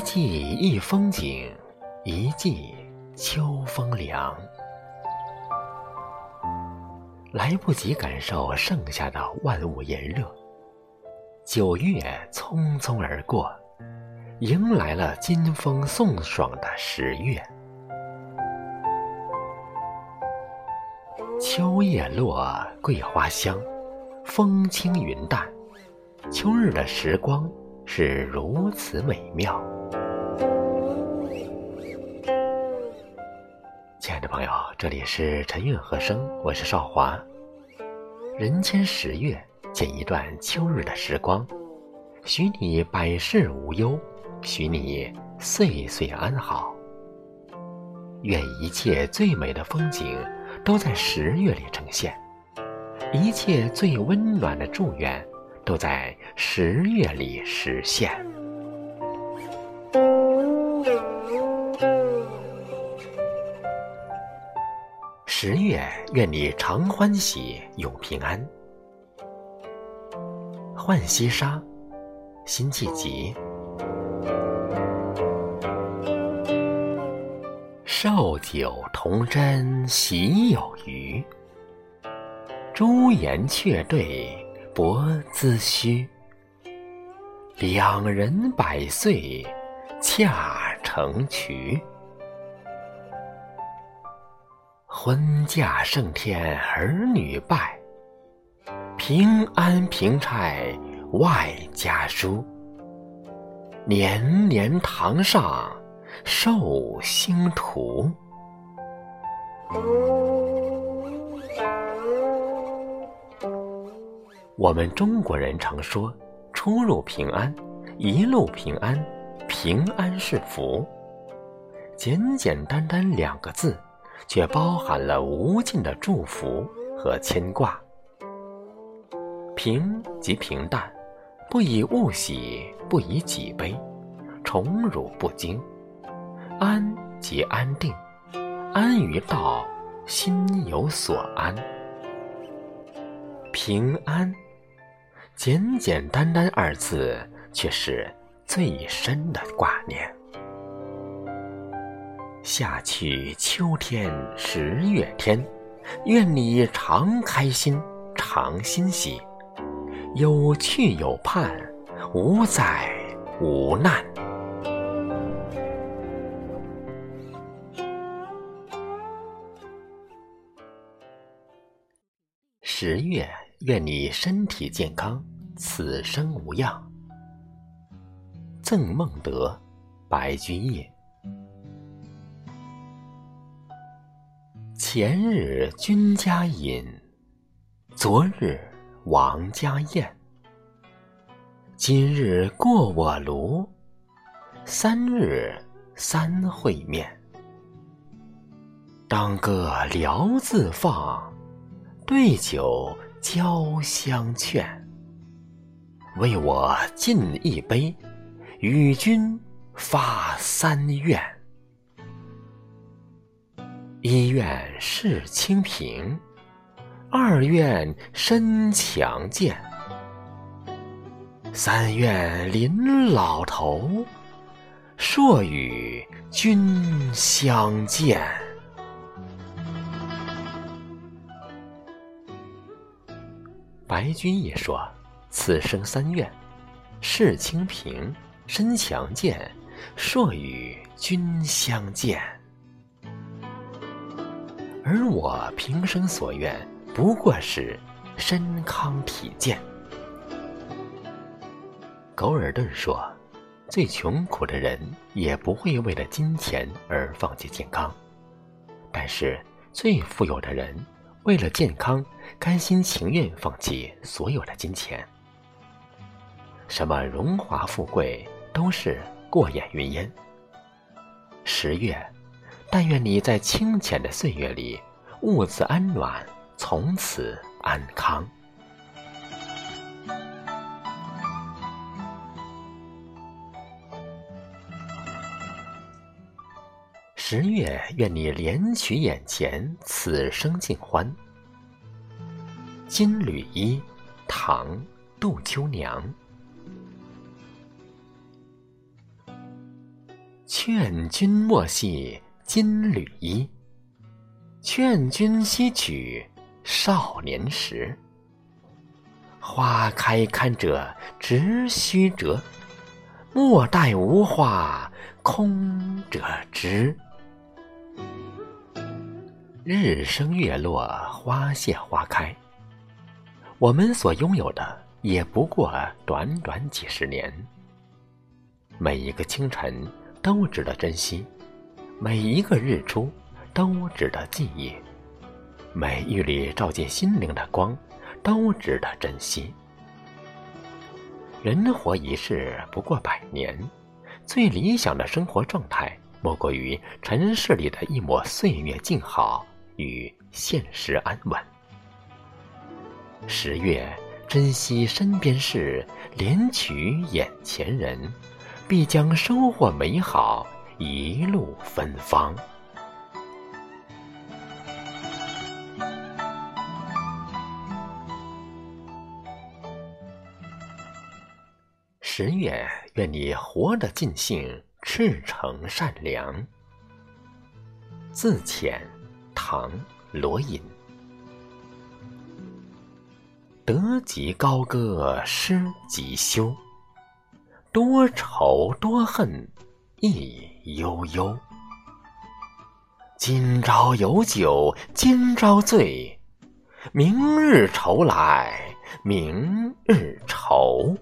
一季一风景，一季秋风凉。来不及感受盛夏的万物炎热，九月匆匆而过，迎来了金风送爽的十月。秋叶落，桂花香，风轻云淡，秋日的时光是如此美妙。亲爱的朋友，这里是陈韵和声，我是少华。人间十月，剪一段秋日的时光，许你百事无忧，许你岁岁安好。愿一切最美的风景都在十月里呈现，一切最温暖的祝愿都在十月里实现。十月，愿你常欢喜，永平安。浣溪沙，辛弃疾。绍酒同斟喜有余，朱颜却对泊兹须。两人百岁，恰成渠。婚嫁胜天儿女拜，平安平差外家书。年年堂上寿星图。我们中国人常说：“出入平安，一路平安，平安是福。”简简单单两个字。却包含了无尽的祝福和牵挂。平即平淡，不以物喜，不以己悲，宠辱不惊。安即安定，安于道，心有所安。平安，简简单单二字，却是最深的挂念。夏去秋天十月天，愿你常开心，常欣喜，有去有盼，无灾无难。十月，愿你身体健康，此生无恙。赠孟德，白居易。前日君家饮，昨日王家宴。今日过我庐，三日三会面。当歌聊自放，对酒交相劝。为我尽一杯，与君发三愿。一愿事清平，二愿身强健，三愿临老头，朔与君相见。白居易说：“此生三愿，事清平，身强健，朔与君相见。”而我平生所愿，不过是身康体健。狗尔顿说：“最穷苦的人也不会为了金钱而放弃健康，但是最富有的人为了健康，甘心情愿放弃所有的金钱。什么荣华富贵都是过眼云烟。十月。”但愿你在清浅的岁月里，物自安暖，从此安康。十月，愿你怜取眼前，此生尽欢。《金缕衣》唐·杜秋娘。劝君莫系金缕衣，劝君惜取少年时。花开堪折直须折，莫待无花空折枝。日升月落，花谢花开。我们所拥有的也不过短短几十年。每一个清晨都值得珍惜，每一个日出都值得记忆，每一缕照进心灵的光都值得珍惜。人活一世不过百年，最理想的生活状态莫过于尘世里的一抹岁月静好与现实安稳。十月，珍惜身边事，怜取眼前人。必将收获美好，一路芬芳。十月，愿你活得尽兴，赤诚善良。自遣，唐·罗隐。得即高歌，失即休。多愁多恨亦悠悠，今朝有酒今朝醉，明日愁来明日愁。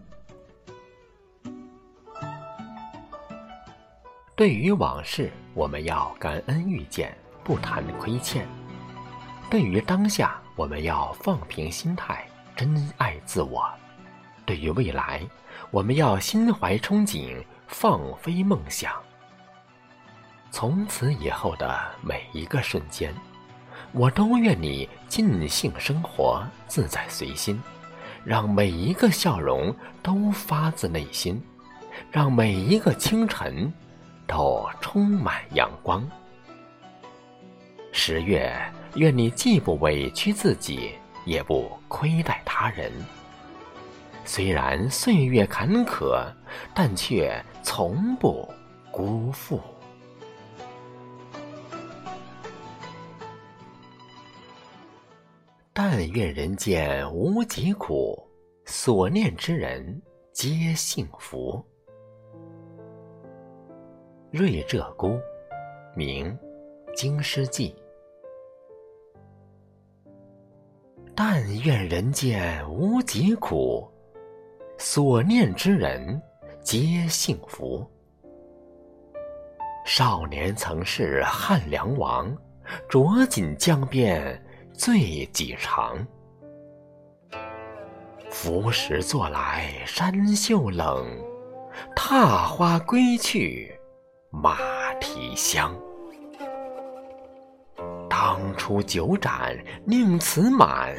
对于往事，我们要感恩遇见，不谈亏欠；对于当下，我们要放平心态，珍爱自我；对于未来，我们要心怀憧憬，放飞梦想。从此以后的每一个瞬间，我都愿你尽兴生活，自在随心，让每一个笑容都发自内心，让每一个清晨都充满阳光。十月，愿你既不委屈自己，也不亏待他人。虽然岁月坎坷，但却从不辜负。但愿人间无疾苦，所念之人皆幸福。瑞鹧鸪，明，京师记。但愿人间无疾苦。所念之人皆幸福。少年曾是汉梁王，着锦江边醉几长。拂石作来山袖冷，踏花归去马蹄香。当初酒盏宁辞满，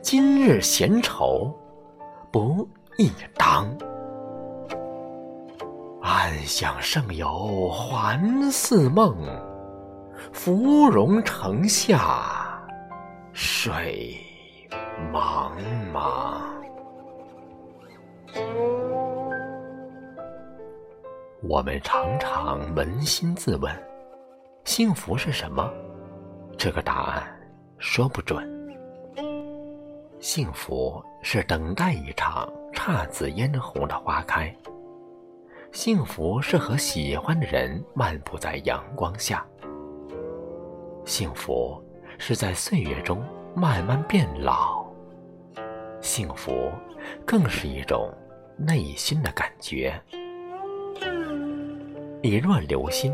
今日闲愁不。一当，暗想胜游还似梦，芙蓉城下水茫茫。我们常常扪心自问：幸福是什么？这个答案说不准。幸福是等待一场。姹紫嫣红的花开，幸福是和喜欢的人漫步在阳光下。幸福是在岁月中慢慢变老。幸福更是一种内心的感觉。你若留心，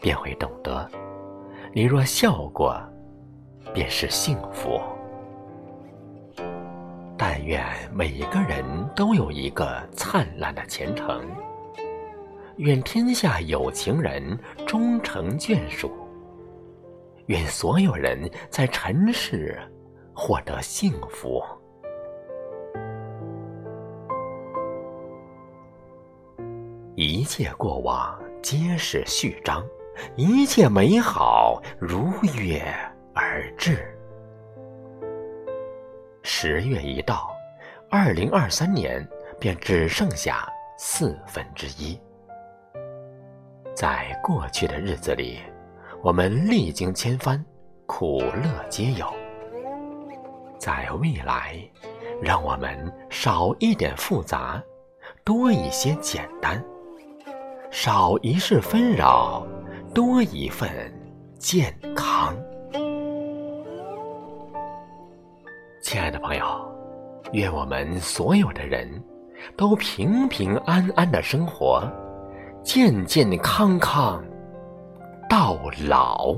便会懂得；你若笑过，便是幸福。但愿每个人都有一个灿烂的前程。愿天下有情人终成眷属。愿所有人在尘世获得幸福。一切过往皆是序章，一切美好如约而至。十月一到，二零二三年便只剩下四分之一。在过去的日子里，我们历经千帆，苦乐皆有。在未来，让我们少一点复杂，多一些简单；少一世纷扰，多一份健康。亲爱的朋友，愿我们所有的人都平平安安的生活，健健康康到老。